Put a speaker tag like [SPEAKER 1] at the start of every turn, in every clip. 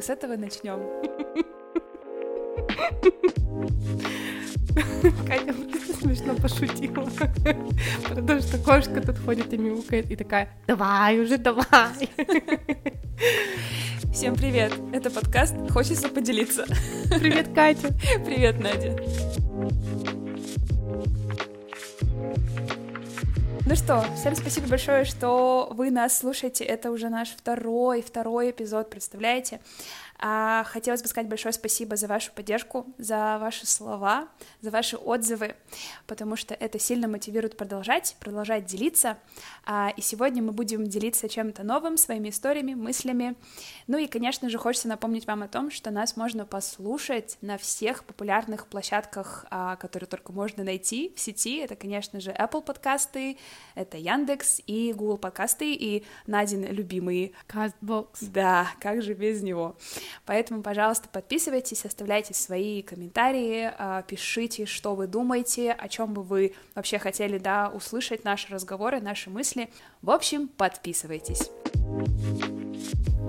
[SPEAKER 1] Мы с этого начнем.
[SPEAKER 2] Катя просто смешно пошутила. Потому что кошка тут ходит и мяукает, и такая, давай уже, давай.
[SPEAKER 1] Всем привет! Это подкаст «Хочется поделиться».
[SPEAKER 2] Привет, Катя.
[SPEAKER 1] Привет, Надя. Ну что, всем спасибо большое, что вы нас слушаете. Это уже наш второй, второй эпизод, представляете? А, хотелось бы сказать большое спасибо за вашу поддержку, за ваши слова, за ваши отзывы, потому что это сильно мотивирует продолжать, продолжать делиться. А, и сегодня мы будем делиться чем-то новым, своими историями, мыслями. Ну и, конечно же, хочется напомнить вам о том, что нас можно послушать на всех популярных площадках, а, которые только можно найти в сети. Это, конечно же, Apple подкасты, это Яндекс и Google подкасты, и Надин любимый...
[SPEAKER 2] Castbox.
[SPEAKER 1] Да, как же без него. Поэтому, пожалуйста, подписывайтесь, оставляйте свои комментарии, а, пишите, что вы думаете, о чем бы вы вообще хотели, да, услышать наши разговоры, наши мысли. В общем, подписывайтесь.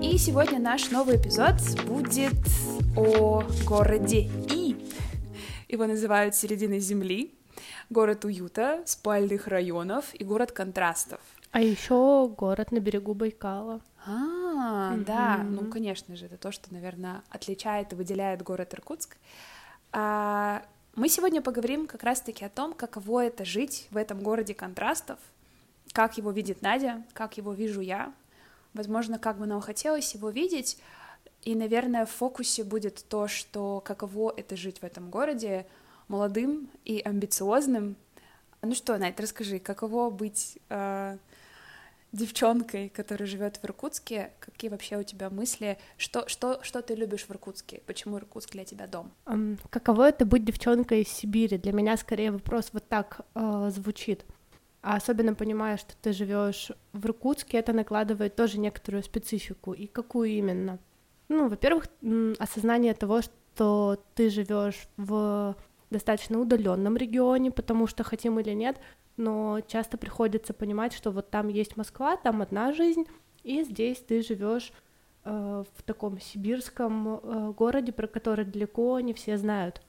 [SPEAKER 1] И сегодня наш новый эпизод будет о городе И. Его называют серединой Земли, город уюта, спальных районов и город контрастов.
[SPEAKER 2] А еще город на берегу Байкала.
[SPEAKER 1] А, да, ну, конечно же, это то, что, наверное, отличает и выделяет город Иркутск. А, мы сегодня поговорим как раз-таки о том, каково это жить в этом городе контрастов, как его видит Надя, как его вижу я, возможно, как бы нам хотелось его видеть, и, наверное, в фокусе будет то, что каково это жить в этом городе молодым и амбициозным. Ну что, Надь, расскажи, каково быть э, девчонкой, которая живет в Иркутске, какие вообще у тебя мысли, что, что, что ты любишь в Иркутске, почему Иркутск для тебя дом?
[SPEAKER 2] Каково это быть девчонкой из Сибири? Для меня скорее вопрос вот так uh, звучит. А особенно понимая, что ты живешь в Иркутске, это накладывает тоже некоторую специфику. И какую именно? Ну, во-первых, осознание того, что ты живешь в достаточно удаленном регионе, потому что хотим или нет, но часто приходится понимать, что вот там есть Москва, там одна жизнь, и здесь ты живешь э, в таком сибирском э, городе, про который далеко не все знают.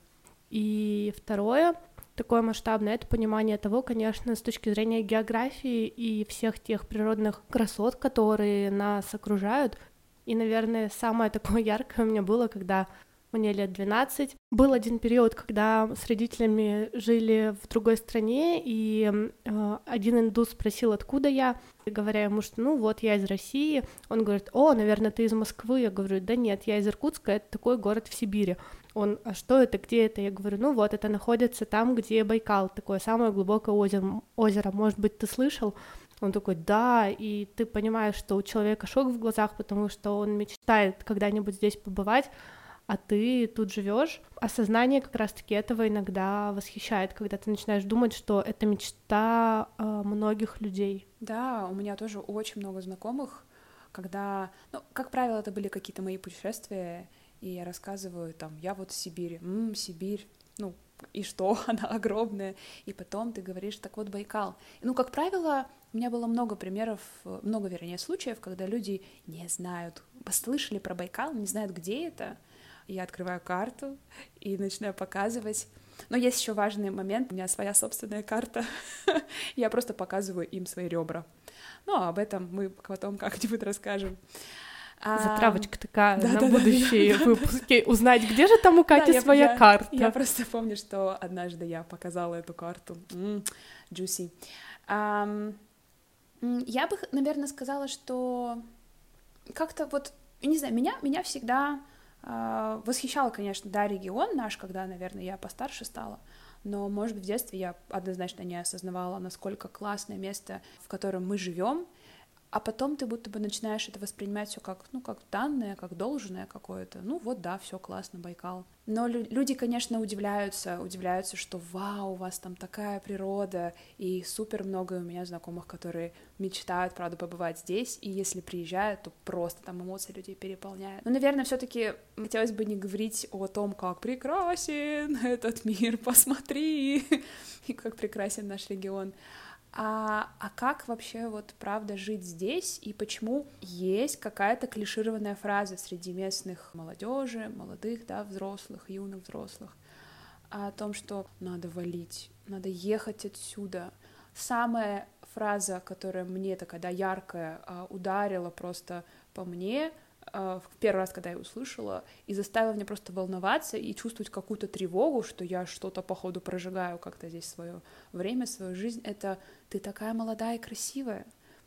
[SPEAKER 2] И второе, такое масштабное, это понимание того, конечно, с точки зрения географии и всех тех природных красот, которые нас окружают. И, наверное, самое такое яркое у меня было, когда мне лет 12. Был один период, когда с родителями жили в другой стране, и э, один индус спросил, откуда я, говоря ему, что ну вот, я из России, он говорит, о, наверное, ты из Москвы, я говорю, да нет, я из Иркутска, это такой город в Сибири. Он, а что это, где это? Я говорю, ну вот, это находится там, где Байкал, такое самое глубокое озеро, озеро, может быть, ты слышал? Он такой, да, и ты понимаешь, что у человека шок в глазах, потому что он мечтает когда-нибудь здесь побывать, а ты тут живешь. Осознание как раз-таки этого иногда восхищает, когда ты начинаешь думать, что это мечта э, многих людей.
[SPEAKER 1] Да, у меня тоже очень много знакомых, когда, ну, как правило, это были какие-то мои путешествия, и я рассказываю там, я вот в Сибири, м Сибирь, ну, и что, она огромная, и потом ты говоришь, так вот Байкал. Ну, как правило, у меня было много примеров, много, вернее, случаев, когда люди не знают, послышали про Байкал, не знают, где это, я открываю карту и начинаю показывать. Но есть еще важный момент, у меня своя собственная карта, я просто показываю им свои ребра. Ну, а об этом мы потом как-нибудь расскажем.
[SPEAKER 2] Затравочка такая да, на да, будущие да, выпуски. Узнать, где же там у Кати да, своя
[SPEAKER 1] я,
[SPEAKER 2] карта.
[SPEAKER 1] Я, просто помню, что однажды я показала эту карту. Um, я бы, наверное, сказала, что как-то вот, не знаю, меня, меня всегда а, восхищала, конечно, да, регион наш, когда, наверное, я постарше стала, но, может быть, в детстве я однозначно не осознавала, насколько классное место, в котором мы живем, а потом ты будто бы начинаешь это воспринимать все как, ну, как данное, как должное какое-то. Ну вот, да, все классно, Байкал. Но люди, конечно, удивляются, удивляются, что вау, у вас там такая природа, и супер много у меня знакомых, которые мечтают, правда, побывать здесь, и если приезжают, то просто там эмоции людей переполняют. Но, наверное, все таки хотелось бы не говорить о том, как прекрасен этот мир, посмотри, и как прекрасен наш регион, а, а как вообще вот правда жить здесь и почему есть какая-то клишированная фраза среди местных молодежи, молодых, да, взрослых, юных взрослых о том, что надо валить, надо ехать отсюда. Самая фраза, которая мне такая да, яркая а, ударила просто по мне, а, в первый раз, когда я услышала, и заставила меня просто волноваться и чувствовать какую-то тревогу, что я что-то, походу, прожигаю как-то здесь свое время, свою жизнь, это «ты такая молодая и красивая,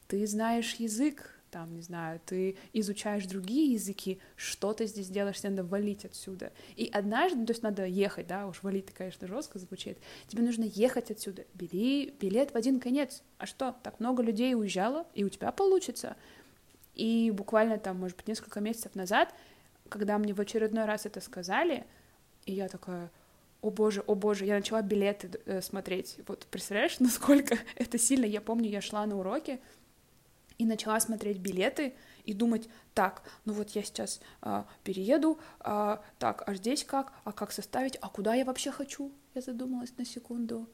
[SPEAKER 1] ты знаешь язык, там, не знаю, ты изучаешь другие языки, что ты здесь делаешь, тебе надо валить отсюда. И однажды, то есть надо ехать, да, уж валить, конечно, жестко звучит, тебе нужно ехать отсюда, бери билет в один конец. А что, так много людей уезжало, и у тебя получится. И буквально там, может быть, несколько месяцев назад, когда мне в очередной раз это сказали, и я такая, о боже, о боже, я начала билеты э, смотреть. Вот представляешь, насколько это сильно? Я помню, я шла на уроки и начала смотреть билеты и думать, так, ну вот я сейчас а, перееду, а, так, а здесь как, а как составить, а куда я вообще хочу? Я задумалась на секунду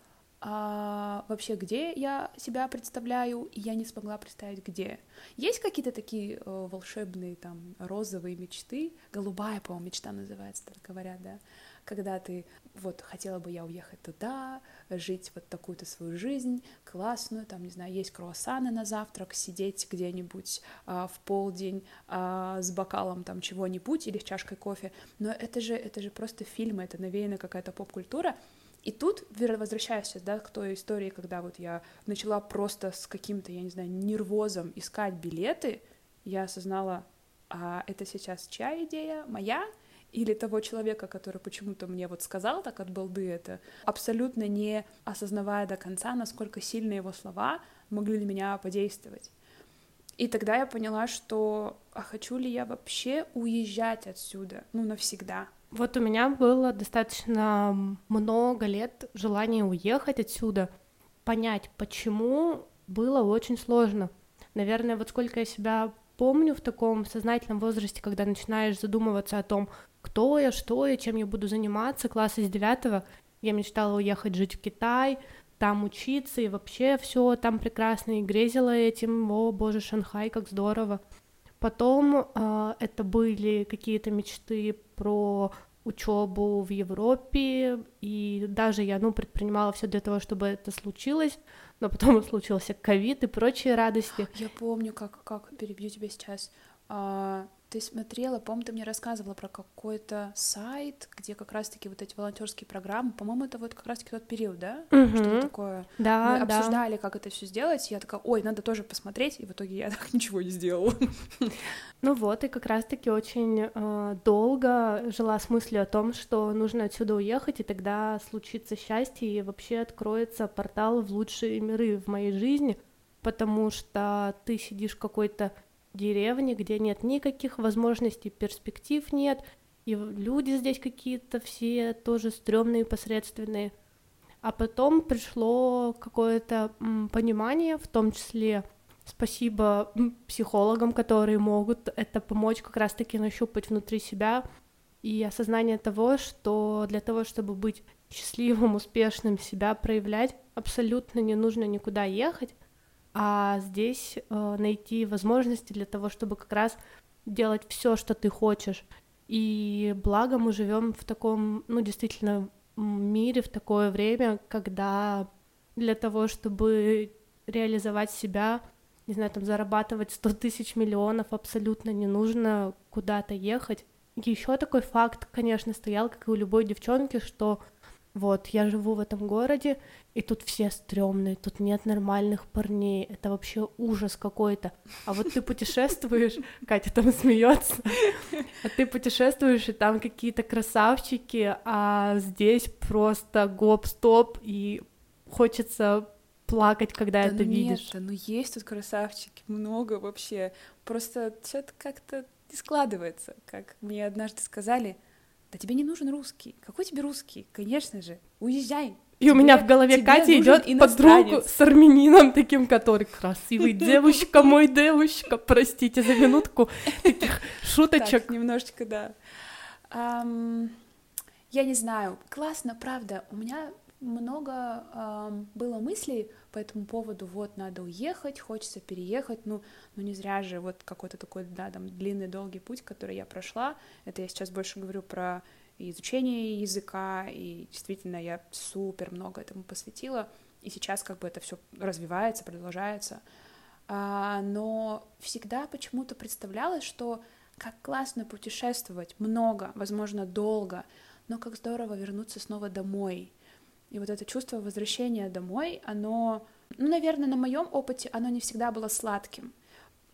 [SPEAKER 1] а вообще где я себя представляю, и я не смогла представить где. Есть какие-то такие э, волшебные там розовые мечты, голубая, по-моему, мечта называется, так говорят, да, когда ты вот хотела бы я уехать туда, жить вот такую-то свою жизнь классную, там, не знаю, есть круассаны на завтрак, сидеть где-нибудь а, в полдень а, с бокалом там чего-нибудь или с чашкой кофе, но это же, это же просто фильмы, это навеяна какая-то поп-культура, и тут, возвращаясь да, к той истории, когда вот я начала просто с каким-то, я не знаю, нервозом искать билеты, я осознала, а это сейчас чья идея, моя? Или того человека, который почему-то мне вот сказал так от балды это, абсолютно не осознавая до конца, насколько сильно его слова могли на меня подействовать. И тогда я поняла, что а хочу ли я вообще уезжать отсюда, ну, навсегда,
[SPEAKER 2] вот у меня было достаточно много лет желания уехать отсюда, понять, почему было очень сложно. Наверное, вот сколько я себя помню в таком сознательном возрасте, когда начинаешь задумываться о том, кто я, что я, чем я буду заниматься, класса из девятого, я мечтала уехать жить в Китай, там учиться, и вообще все там прекрасно, и грезила этим, о боже, Шанхай, как здорово. Потом э, это были какие-то мечты про учебу в Европе, и даже я, ну, предпринимала все для того, чтобы это случилось, но потом случился ковид и прочие радости.
[SPEAKER 1] Я помню, как, как перебью тебя сейчас. А, ты смотрела, помню, ты мне рассказывала про какой-то сайт, где как раз-таки вот эти волонтерские программы, по-моему, это вот как раз-таки тот период, да?
[SPEAKER 2] Угу.
[SPEAKER 1] Что такое?
[SPEAKER 2] Да,
[SPEAKER 1] Мы обсуждали, как это все сделать, и я такая, ой, надо тоже посмотреть, и в итоге я так ничего не сделала.
[SPEAKER 2] Ну вот, и как раз-таки очень э, долго жила с мыслью о том, что нужно отсюда уехать, и тогда случится счастье, и вообще откроется портал в лучшие миры в моей жизни, потому что ты сидишь в какой-то деревне, где нет никаких возможностей, перспектив нет, и люди здесь какие-то все тоже стрёмные, посредственные. А потом пришло какое-то понимание, в том числе спасибо психологам, которые могут это помочь как раз-таки нащупать внутри себя, и осознание того, что для того, чтобы быть счастливым, успешным, себя проявлять, абсолютно не нужно никуда ехать, а здесь э, найти возможности для того, чтобы как раз делать все, что ты хочешь. И благо мы живем в таком, ну, действительно, мире, в такое время, когда для того, чтобы реализовать себя, не знаю, там зарабатывать 100 тысяч миллионов, абсолютно не нужно куда-то ехать. Еще такой факт, конечно, стоял, как и у любой девчонки, что вот, я живу в этом городе, и тут все стрёмные, тут нет нормальных парней, это вообще ужас какой-то. А вот ты путешествуешь, Катя там смеется, а ты путешествуешь, и там какие-то красавчики, а здесь просто гоп-стоп, и хочется плакать, когда
[SPEAKER 1] да
[SPEAKER 2] это
[SPEAKER 1] ну
[SPEAKER 2] видишь.
[SPEAKER 1] Нет, ну есть тут красавчики, много вообще. Просто что-то как-то не складывается, как мне однажды сказали — да тебе не нужен русский. Какой тебе русский? Конечно же, уезжай.
[SPEAKER 2] И тебе, у меня в голове Катя идет под руку с армянином таким, который красивый девушка, мой девушка, простите за минутку таких шуточек.
[SPEAKER 1] немножечко, да. Я не знаю, классно, правда. У меня много было мыслей по этому поводу, вот, надо уехать, хочется переехать, ну, ну не зря же вот какой-то такой, да, там, длинный, долгий путь, который я прошла, это я сейчас больше говорю про изучение языка, и действительно я супер много этому посвятила, и сейчас как бы это все развивается, продолжается, а, но всегда почему-то представлялось, что как классно путешествовать много, возможно, долго, но как здорово вернуться снова домой. И вот это чувство возвращения домой, оно, ну, наверное, на моем опыте оно не всегда было сладким.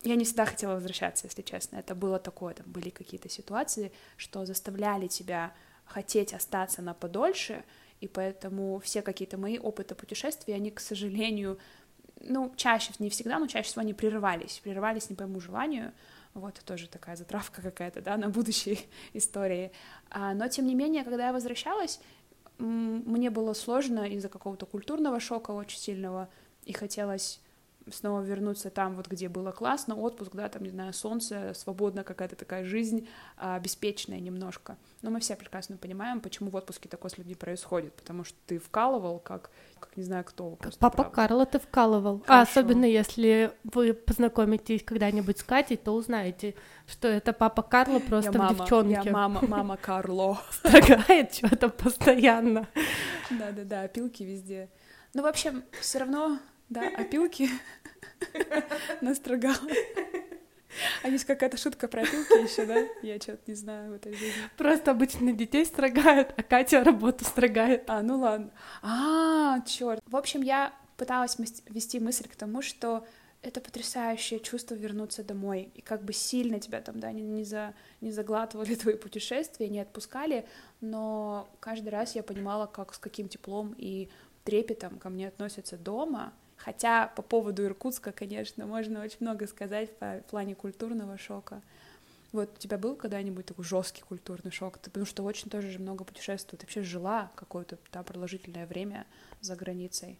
[SPEAKER 1] Я не всегда хотела возвращаться, если честно. Это было такое, там были какие-то ситуации, что заставляли тебя хотеть остаться на подольше, и поэтому все какие-то мои опыты путешествий, они, к сожалению, ну, чаще, не всегда, но чаще всего они прерывались, прерывались не по моему желанию, вот тоже такая затравка какая-то, да, на будущие истории. А, но, тем не менее, когда я возвращалась, мне было сложно из-за какого-то культурного шока очень сильного, и хотелось снова вернуться там, вот где было классно, отпуск, да, там, не знаю, солнце, свободная какая-то такая жизнь, а, беспечная немножко. Но мы все прекрасно понимаем, почему в отпуске такое с людьми происходит, потому что ты вкалывал, как, как не знаю кто.
[SPEAKER 2] Как папа правда. Карла ты вкалывал. А особенно если вы познакомитесь когда-нибудь с Катей, то узнаете, что это папа Карло просто я
[SPEAKER 1] мама,
[SPEAKER 2] в девчонке.
[SPEAKER 1] Я мама, мама Карло.
[SPEAKER 2] Строгает что-то постоянно.
[SPEAKER 1] Да-да-да, опилки везде. Ну, в общем, все равно да, опилки настрогала. А есть какая-то шутка про опилки еще, да? Я что-то не знаю в этой жизни.
[SPEAKER 2] Просто обычно детей строгают, а Катя работу строгает.
[SPEAKER 1] А, ну ладно. А, черт. В общем, я пыталась вести мысль к тому, что это потрясающее чувство вернуться домой. И как бы сильно тебя там, да, не, не, за, не заглатывали твои путешествия, не отпускали, но каждый раз я понимала, как с каким теплом и трепетом ко мне относятся дома, Хотя по поводу Иркутска, конечно, можно очень много сказать по плане культурного шока. Вот у тебя был когда-нибудь такой жесткий культурный шок? Ты, потому что очень тоже же много путешествует. Ты вообще жила какое-то да, продолжительное время за границей.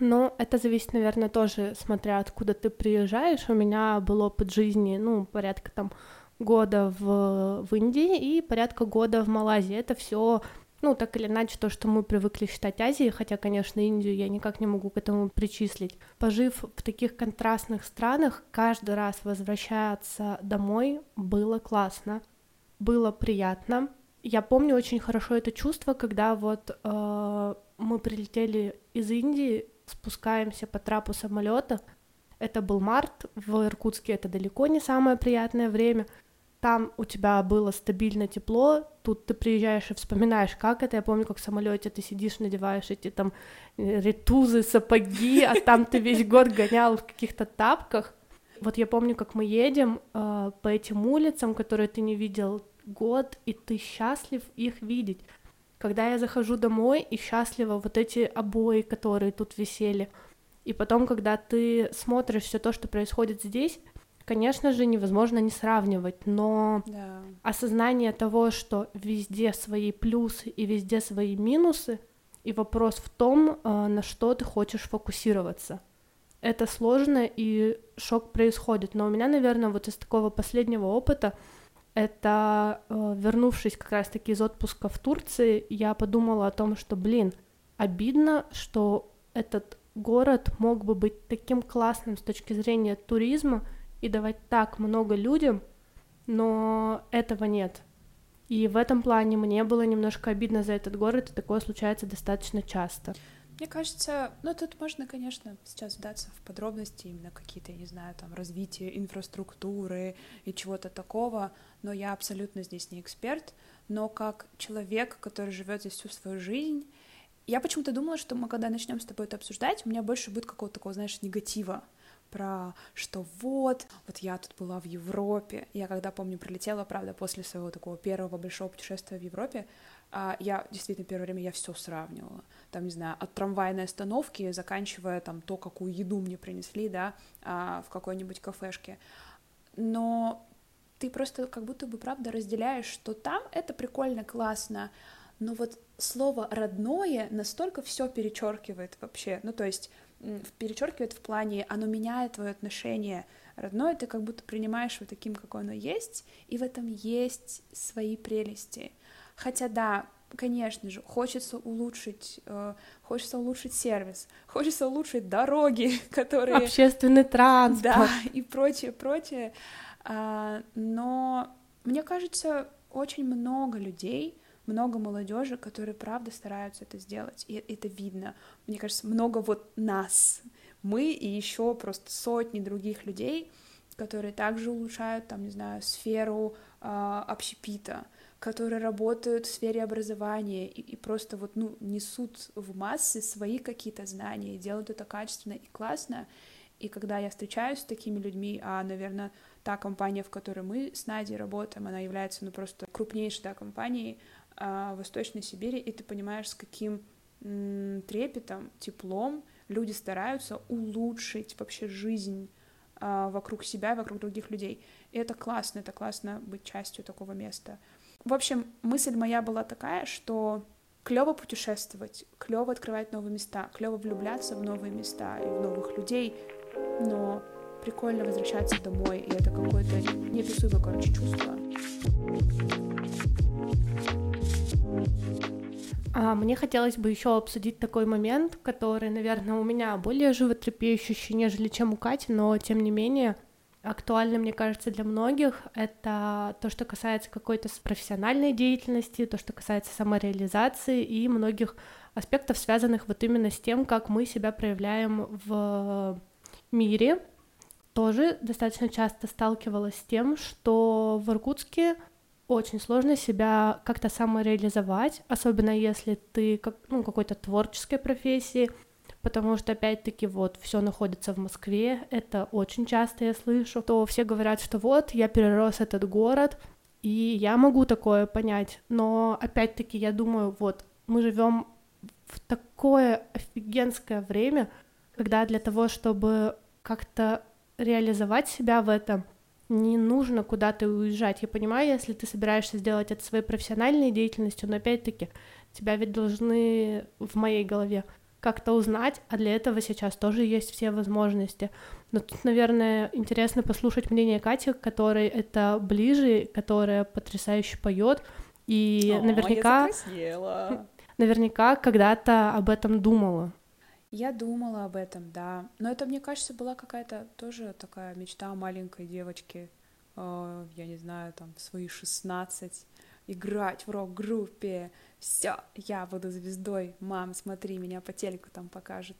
[SPEAKER 2] Ну, это зависит, наверное, тоже, смотря откуда ты приезжаешь. У меня был опыт жизни, ну, порядка там года в, в Индии и порядка года в Малайзии. Это все ну, так или иначе, то, что мы привыкли считать Азией, хотя, конечно, Индию я никак не могу к этому причислить. Пожив в таких контрастных странах, каждый раз возвращаться домой было классно, было приятно. Я помню очень хорошо это чувство, когда вот э, мы прилетели из Индии, спускаемся по трапу самолета. Это был март, в Иркутске это далеко не самое приятное время — там у тебя было стабильно тепло, тут ты приезжаешь и вспоминаешь, как это. Я помню, как в самолете ты сидишь, надеваешь эти там э, ретузы, сапоги, а там ты весь год гонял в каких-то тапках. Вот я помню, как мы едем э, по этим улицам, которые ты не видел год, и ты счастлив их видеть. Когда я захожу домой и счастлива вот эти обои, которые тут висели. И потом, когда ты смотришь все то, что происходит здесь, конечно же, невозможно не сравнивать, но
[SPEAKER 1] да.
[SPEAKER 2] осознание того, что везде свои плюсы и везде свои минусы, и вопрос в том, э, на что ты хочешь фокусироваться. Это сложно, и шок происходит. Но у меня, наверное, вот из такого последнего опыта, это э, вернувшись как раз-таки из отпуска в Турции, я подумала о том, что, блин, обидно, что этот город мог бы быть таким классным с точки зрения туризма, и давать так много людям, но этого нет. И в этом плане мне было немножко обидно за этот город, и такое случается достаточно часто.
[SPEAKER 1] Мне кажется, ну тут можно, конечно, сейчас вдаться в подробности, именно какие-то, я не знаю, там, развитие инфраструктуры и чего-то такого, но я абсолютно здесь не эксперт, но как человек, который живет здесь всю свою жизнь, я почему-то думала, что мы, когда начнем с тобой это обсуждать, у меня больше будет какого-то такого, знаешь, негатива, про что вот, вот я тут была в Европе. Я когда, помню, прилетела, правда, после своего такого первого большого путешествия в Европе, а, я действительно первое время я все сравнивала. Там, не знаю, от трамвайной остановки, заканчивая там то, какую еду мне принесли, да, а, в какой-нибудь кафешке. Но ты просто как будто бы, правда, разделяешь, что там это прикольно, классно, но вот слово родное настолько все перечеркивает вообще. Ну, то есть перечеркивает в плане, оно меняет твое отношение. Родное ты как будто принимаешь вот таким, какое оно есть, и в этом есть свои прелести. Хотя да, конечно же, хочется улучшить, э, хочется улучшить сервис, хочется улучшить дороги, которые...
[SPEAKER 2] Общественный транспорт.
[SPEAKER 1] Да, и прочее, прочее. А, но мне кажется, очень много людей, много молодежи, которые правда стараются это сделать, и это видно. Мне кажется, много вот нас, мы и еще просто сотни других людей, которые также улучшают, там, не знаю, сферу э, общепита, которые работают в сфере образования и, и просто вот, ну, несут в массы свои какие-то знания и делают это качественно и классно. И когда я встречаюсь с такими людьми, а, наверное, та компания, в которой мы с Надей работаем, она является, ну, просто крупнейшей, да, компанией а, в Восточной Сибири, и ты понимаешь, с каким трепетом, теплом люди стараются улучшить вообще жизнь а, вокруг себя, вокруг других людей. И это классно, это классно быть частью такого места. В общем, мысль моя была такая, что клево путешествовать, клево открывать новые места, клево влюбляться в новые места и в новых людей, но прикольно возвращаться домой, и это какое-то неописуемое, короче, чувство.
[SPEAKER 2] А мне хотелось бы еще обсудить такой момент, который, наверное, у меня более животрепещущий, нежели чем у Кати, но тем не менее актуально, мне кажется, для многих. Это то, что касается какой-то профессиональной деятельности, то, что касается самореализации и многих аспектов, связанных вот именно с тем, как мы себя проявляем в мире. Тоже достаточно часто сталкивалась с тем, что в Иркутске очень сложно себя как-то самореализовать, особенно если ты как, ну, какой-то творческой профессии, потому что, опять-таки, вот, все находится в Москве, это очень часто я слышу, то все говорят, что вот, я перерос этот город, и я могу такое понять, но, опять-таки, я думаю, вот, мы живем в такое офигенское время, когда для того, чтобы как-то реализовать себя в этом, не нужно куда-то уезжать. Я понимаю, если ты собираешься сделать это своей профессиональной деятельностью, но опять-таки тебя ведь должны в моей голове как-то узнать, а для этого сейчас тоже есть все возможности. Но тут, наверное, интересно послушать мнение Кати, которой это ближе, которая потрясающе поет, и О, наверняка, наверняка когда-то об этом думала.
[SPEAKER 1] Я думала об этом, да. Но это, мне кажется, была какая-то тоже такая мечта маленькой девочки, э, я не знаю, там, в свои 16, играть в рок-группе, все, я буду звездой, мам, смотри, меня по телеку там покажет.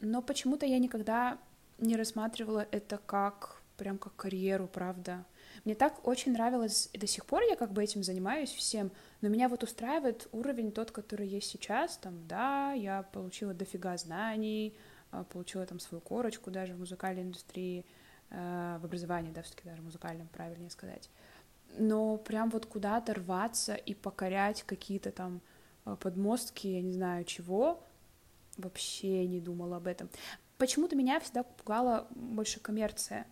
[SPEAKER 1] Но почему-то я никогда не рассматривала это как прям как карьеру, правда. Мне так очень нравилось, и до сих пор я как бы этим занимаюсь всем, но меня вот устраивает уровень тот, который есть сейчас, там, да, я получила дофига знаний, а, получила там свою корочку даже в музыкальной индустрии, э, в образовании, да, все-таки даже музыкальном, правильнее сказать. Но прям вот куда-то рваться и покорять какие-то там э, подмостки, я не знаю чего, вообще не думала об этом. Почему-то меня всегда пугала больше коммерция.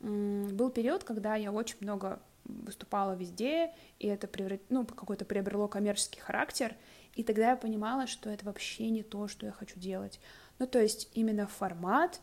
[SPEAKER 1] Был период, когда я очень много выступала везде, и это преврат... ну, какой-то приобрело коммерческий характер, и тогда я понимала, что это вообще не то, что я хочу делать. Ну, то есть именно формат,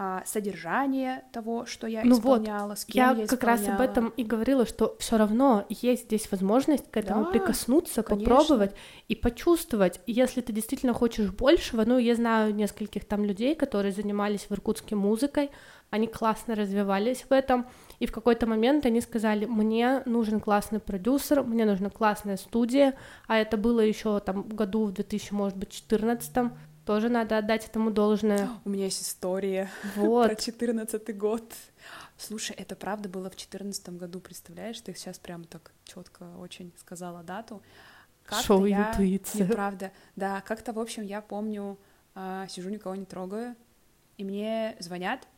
[SPEAKER 1] а, содержание того, что я ну исполняла, вот, с кем я,
[SPEAKER 2] я как раз об этом и говорила, что все равно есть здесь возможность к этому да, прикоснуться, конечно. попробовать и почувствовать. Если ты действительно хочешь большего, ну, я знаю нескольких там людей, которые занимались в Иркутске музыкой, они классно развивались в этом, и в какой-то момент они сказали, мне нужен классный продюсер, мне нужна классная студия, а это было еще там году в 2000, может быть, 14 тоже надо отдать этому должное.
[SPEAKER 1] У меня есть история вот. про 14 год. Слушай, это правда было в 2014 году, представляешь? Ты сейчас прям так четко очень сказала дату.
[SPEAKER 2] Как Шоу я... интуиция.
[SPEAKER 1] Неправда. Да, как-то, в общем, я помню, э, сижу, никого не трогаю, и мне звонят,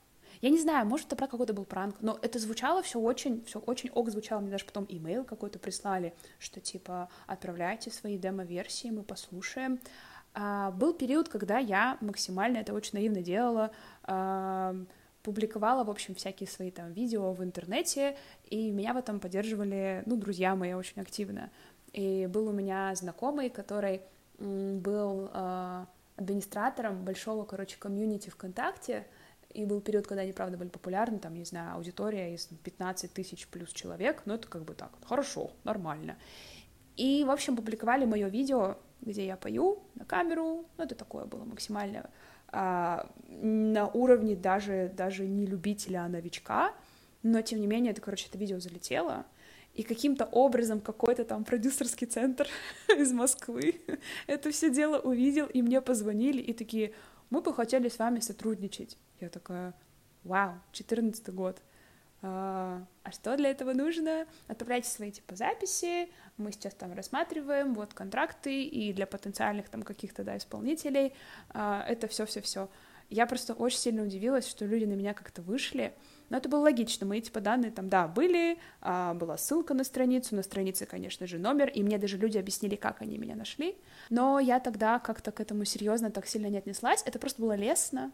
[SPEAKER 1] я не знаю, может, это про какой-то был пранк, но это звучало все очень, все очень ок звучало. Мне даже потом имейл какой-то прислали, что типа отправляйте свои демо-версии, мы послушаем. А, был период, когда я максимально это очень наивно делала, а, публиковала, в общем, всякие свои там видео в интернете, и меня в этом поддерживали, ну, друзья мои очень активно. И был у меня знакомый, который был э, администратором большого, короче, комьюнити ВКонтакте, и был период, когда они, правда, были популярны, там, не знаю, аудитория из 15 тысяч плюс человек, но это как бы так, хорошо, нормально. И, в общем, публиковали мое видео, где я пою на камеру, ну, это такое было максимально а, на уровне даже, даже не любителя, а новичка, но, тем не менее, это, короче, это видео залетело, и каким-то образом какой-то там продюсерский центр из Москвы это все дело увидел, и мне позвонили, и такие, мы бы хотели с вами сотрудничать. Я такая, вау, 14 год. А, а что для этого нужно? Отправляйте свои типа записи, мы сейчас там рассматриваем, вот контракты, и для потенциальных там каких-то, да, исполнителей, а, это все все все Я просто очень сильно удивилась, что люди на меня как-то вышли, но это было логично, мои типа данные там, да, были, а, была ссылка на страницу, на странице, конечно же, номер, и мне даже люди объяснили, как они меня нашли, но я тогда как-то к этому серьезно так сильно не отнеслась, это просто было лестно,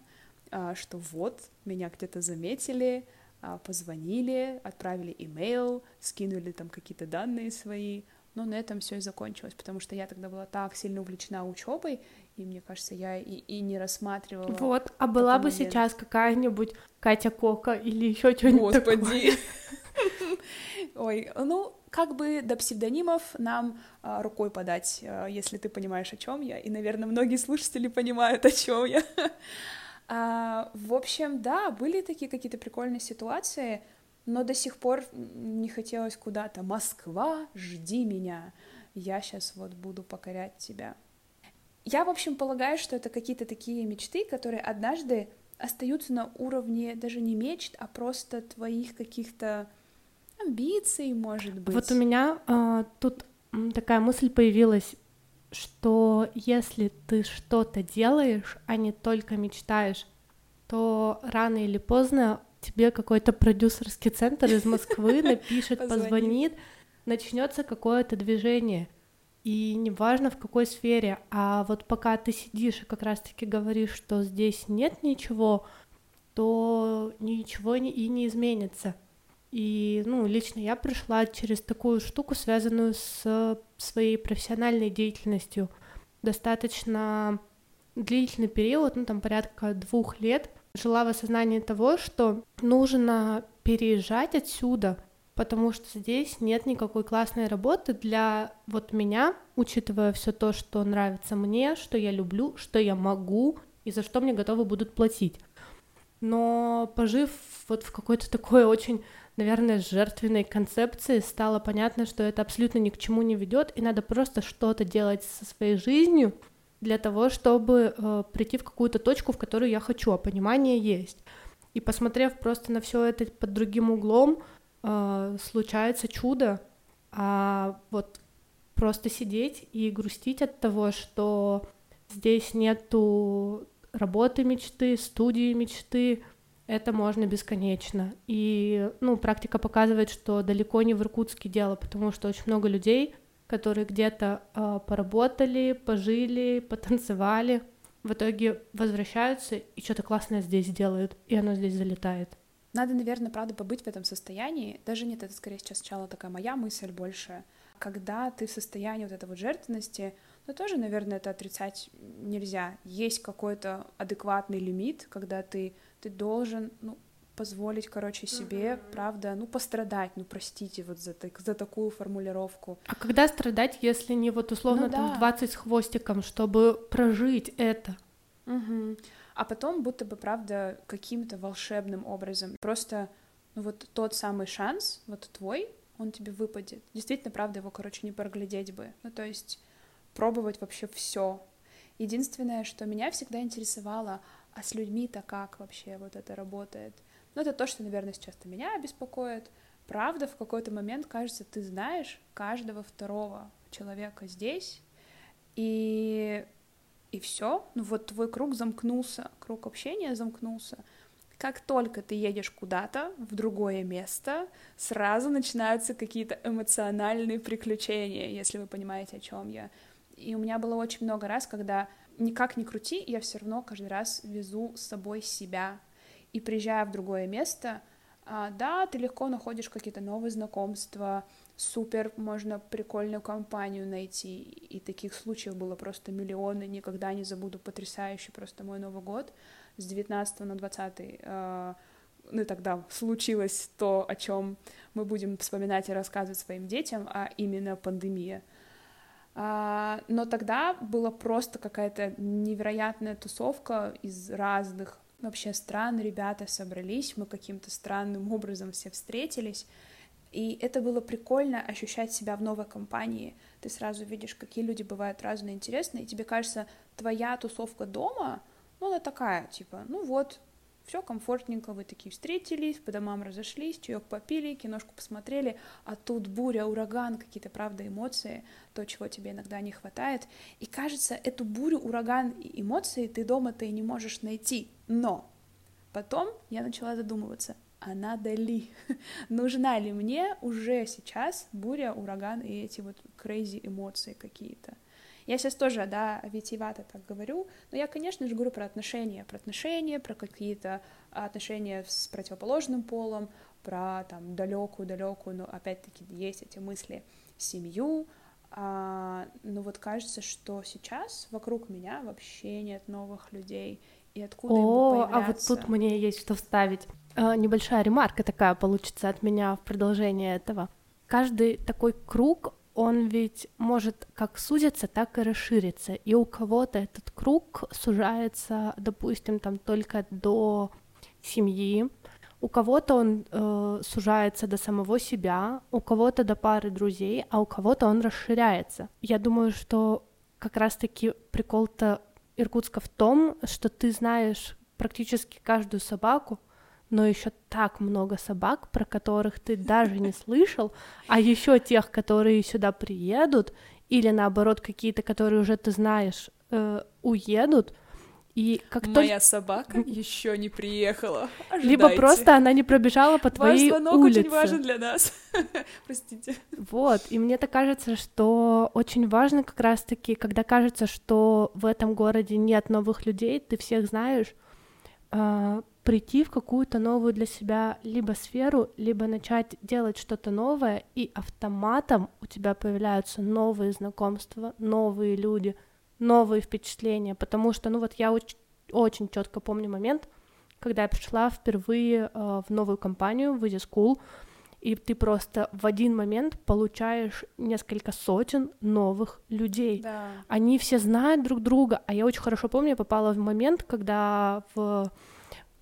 [SPEAKER 1] что вот, меня где-то заметили, а, позвонили, отправили имейл, скинули там какие-то данные свои, но на этом все и закончилось, потому что я тогда была так сильно увлечена учебой, и мне кажется, я и, и не рассматривала.
[SPEAKER 2] Вот, а была бы момент. сейчас какая-нибудь Катя Кока или еще что-нибудь Господи.
[SPEAKER 1] Ой, ну, как бы до псевдонимов нам а, рукой подать, а, если ты понимаешь, о чем я, и, наверное, многие слушатели понимают, о чем я. а, в общем, да, были такие какие-то прикольные ситуации, но до сих пор не хотелось куда-то. Москва, жди меня, я сейчас вот буду покорять тебя. Я, в общем, полагаю, что это какие-то такие мечты, которые однажды остаются на уровне даже не мечт, а просто твоих каких-то амбиций, может быть.
[SPEAKER 2] Вот у меня э, тут такая мысль появилась, что если ты что-то делаешь, а не только мечтаешь, то рано или поздно тебе какой-то продюсерский центр из Москвы напишет, позвонит, начнется какое-то движение. И неважно в какой сфере, а вот пока ты сидишь и как раз-таки говоришь, что здесь нет ничего, то ничего не, и не изменится. И, ну, лично я пришла через такую штуку, связанную с своей профессиональной деятельностью. Достаточно длительный период, ну, там порядка двух лет, жила в осознании того, что нужно переезжать отсюда, потому что здесь нет никакой классной работы для вот меня, учитывая все то, что нравится мне, что я люблю, что я могу и за что мне готовы будут платить. Но пожив вот в какой-то такой очень, наверное, жертвенной концепции, стало понятно, что это абсолютно ни к чему не ведет, и надо просто что-то делать со своей жизнью для того, чтобы э, прийти в какую-то точку, в которую я хочу, а понимание есть. И посмотрев просто на все это под другим углом, э, случается чудо, а вот просто сидеть и грустить от того, что здесь нету работы мечты, студии мечты, это можно бесконечно. И, ну, практика показывает, что далеко не в Иркутске дело, потому что очень много людей, которые где-то э, поработали, пожили, потанцевали, в итоге возвращаются и что-то классное здесь делают, и оно здесь залетает.
[SPEAKER 1] Надо, наверное, правда, побыть в этом состоянии. Даже нет, это скорее сейчас сначала такая моя мысль больше. Когда ты в состоянии вот этой вот жертвенности, ну тоже, наверное, это отрицать нельзя. Есть какой-то адекватный лимит, когда ты, ты должен, ну, позволить, короче, себе, mm-hmm. правда, ну, пострадать, ну, простите вот за, так, за такую формулировку.
[SPEAKER 2] А когда страдать, если не вот условно ну, там да. 20 с хвостиком, чтобы прожить это?
[SPEAKER 1] Угу. А потом будто бы, правда, каким-то волшебным образом. Просто ну, вот тот самый шанс, вот твой, он тебе выпадет. Действительно, правда, его, короче, не проглядеть бы. Ну, то есть пробовать вообще все. Единственное, что меня всегда интересовало, а с людьми-то как вообще вот это работает? Но это то, что, наверное, сейчас-то меня беспокоит. Правда, в какой-то момент, кажется, ты знаешь каждого второго человека здесь, и, и все. Ну вот твой круг замкнулся, круг общения замкнулся. Как только ты едешь куда-то, в другое место, сразу начинаются какие-то эмоциональные приключения, если вы понимаете, о чем я. И у меня было очень много раз, когда никак не крути, я все равно каждый раз везу с собой себя, и приезжая в другое место, а, да, ты легко находишь какие-то новые знакомства, супер, можно прикольную компанию найти, и таких случаев было просто миллионы, никогда не забуду, потрясающий просто мой Новый год с 19 на 20 а, ну, тогда случилось то, о чем мы будем вспоминать и рассказывать своим детям, а именно пандемия. А, но тогда была просто какая-то невероятная тусовка из разных вообще стран, ребята собрались, мы каким-то странным образом все встретились, и это было прикольно ощущать себя в новой компании. Ты сразу видишь, какие люди бывают разные интересные, и тебе кажется, твоя тусовка дома, ну, она такая, типа, ну вот, все комфортненько, вы такие встретились, по домам разошлись, чаек попили, киношку посмотрели, а тут буря, ураган, какие-то, правда, эмоции, то, чего тебе иногда не хватает. И кажется, эту бурю, ураган и эмоции ты дома-то и не можешь найти. Но потом я начала задумываться, а надо ли, нужна ли мне уже сейчас буря, ураган и эти вот crazy эмоции какие-то. Я сейчас тоже, да, витиевато так говорю, но я, конечно же, говорю про отношения, про отношения, про какие-то отношения с противоположным полом, про там далекую-далекую, но опять-таки есть эти мысли, семью, а, но вот кажется, что сейчас вокруг меня вообще нет новых людей, и откуда
[SPEAKER 2] О, а вот тут мне есть что вставить. А, небольшая ремарка такая получится от меня в продолжение этого. Каждый такой круг, он ведь может как сузиться, так и расшириться. И у кого-то этот круг сужается, допустим, там только до семьи, у кого-то он э, сужается до самого себя, у кого-то до пары друзей, а у кого-то он расширяется. Я думаю, что как раз-таки прикол-то Иркутска в том, что ты знаешь практически каждую собаку, но еще так много собак, про которых ты даже не слышал, а еще тех, которые сюда приедут, или наоборот какие-то, которые уже ты знаешь, э, уедут. И как
[SPEAKER 1] Моя то... собака еще не приехала.
[SPEAKER 2] Ожидайте. Либо просто она не пробежала по твоей
[SPEAKER 1] Ваш звонок
[SPEAKER 2] улице.
[SPEAKER 1] очень важен для нас. Простите.
[SPEAKER 2] Вот, и мне так кажется, что очень важно как раз-таки, когда кажется, что в этом городе нет новых людей, ты всех знаешь, э, прийти в какую-то новую для себя либо сферу, либо начать делать что-то новое, и автоматом у тебя появляются новые знакомства, новые люди, новые впечатления, потому что, ну вот я очень, очень четко помню момент, когда я пришла впервые э, в новую компанию, в Easy School, и ты просто в один момент получаешь несколько сотен новых людей.
[SPEAKER 1] Да.
[SPEAKER 2] Они все знают друг друга, а я очень хорошо помню, я попала в момент, когда в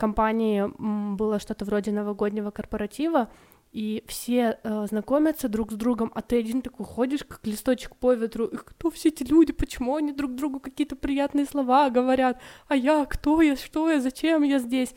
[SPEAKER 2] компании было что-то вроде новогоднего корпоратива, и все э, знакомятся друг с другом, а ты один такой ходишь, как листочек по ветру, и кто все эти люди, почему они друг другу какие-то приятные слова говорят, а я, кто я, что я, зачем я здесь?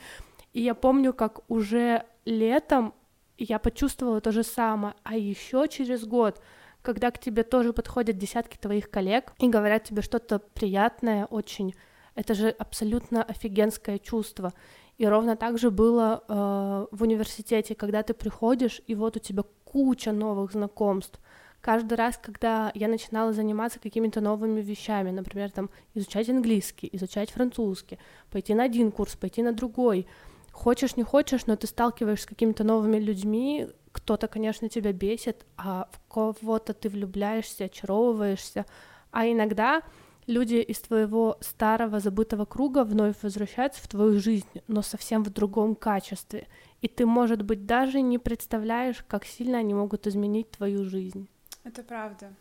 [SPEAKER 2] И я помню, как уже летом я почувствовала то же самое, а еще через год, когда к тебе тоже подходят десятки твоих коллег и говорят тебе что-то приятное, очень, это же абсолютно офигенское чувство. И ровно так же было э, в университете, когда ты приходишь, и вот у тебя куча новых знакомств. Каждый раз, когда я начинала заниматься какими-то новыми вещами, например, там изучать английский, изучать французский, пойти на один курс, пойти на другой, хочешь не хочешь, но ты сталкиваешься с какими-то новыми людьми, кто-то, конечно, тебя бесит, а в кого-то ты влюбляешься, очаровываешься, а иногда люди из твоего старого забытого круга вновь возвращаются в твою жизнь, но совсем в другом качестве. И ты, может быть, даже не представляешь, как сильно они могут изменить твою жизнь.
[SPEAKER 1] Это правда.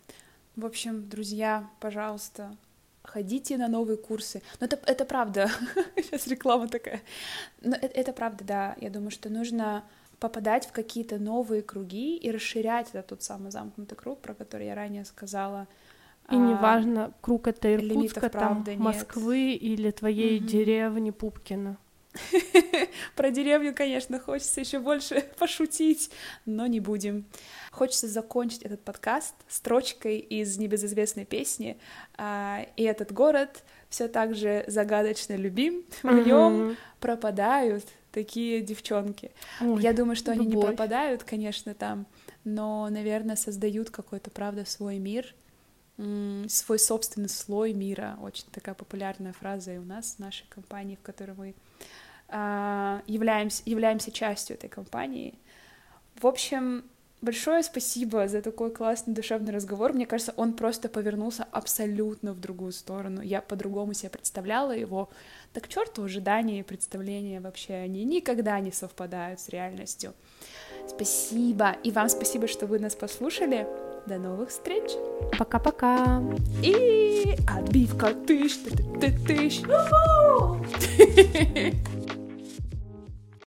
[SPEAKER 1] В общем, друзья, пожалуйста, ходите на новые курсы. Но это, это правда. Сейчас реклама такая. Но это, это правда, да. Я думаю, что нужно попадать в какие-то новые круги и расширять этот тот самый замкнутый круг, про который я ранее сказала,
[SPEAKER 2] и а, неважно, круг это Иркутска, там. Москвы или твоей угу. деревни Пупкина.
[SPEAKER 1] Про деревню, конечно, хочется еще больше пошутить, но не будем. Хочется закончить этот подкаст строчкой из небезызвестной песни. А, и этот город все так же загадочно любим. В нем пропадают такие девчонки. Ой, Я думаю, что любовь. они не пропадают, конечно, там, но, наверное, создают какой-то, правда, свой мир — свой собственный слой мира. Очень такая популярная фраза и у нас, в нашей компании, в которой мы а, являемся, являемся частью этой компании. В общем, большое спасибо за такой классный душевный разговор. Мне кажется, он просто повернулся абсолютно в другую сторону. Я по-другому себе представляла его. Так черту ожидания и представления вообще, они никогда не совпадают с реальностью. Спасибо. И вам спасибо, что вы нас послушали. До новых встреч!
[SPEAKER 2] Пока-пока!
[SPEAKER 1] И отбивка тыщ, ты ты тыщ.